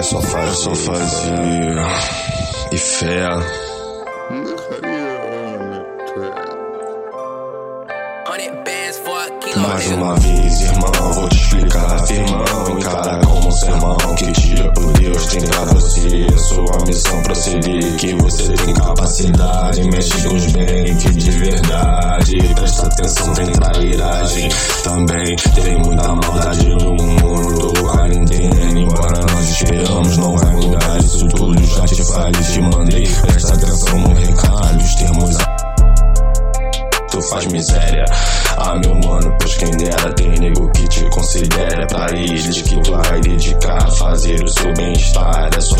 É só fazer, é só. E fé. Mais uma vez, irmão, vou te explicar, irmão. Encara como sermão que tira por Deus tem pra você. Sua missão prosseguir, que você tem capacidade. Mexe com os bem, que de verdade. Presta atenção, tem trairagem. Também tem muita maldade no mundo. Faz miséria. Ah, meu mano, pois quem dera tem nego que te considera. Pra eles que tu vai dedicar fazer o seu bem-estar. É só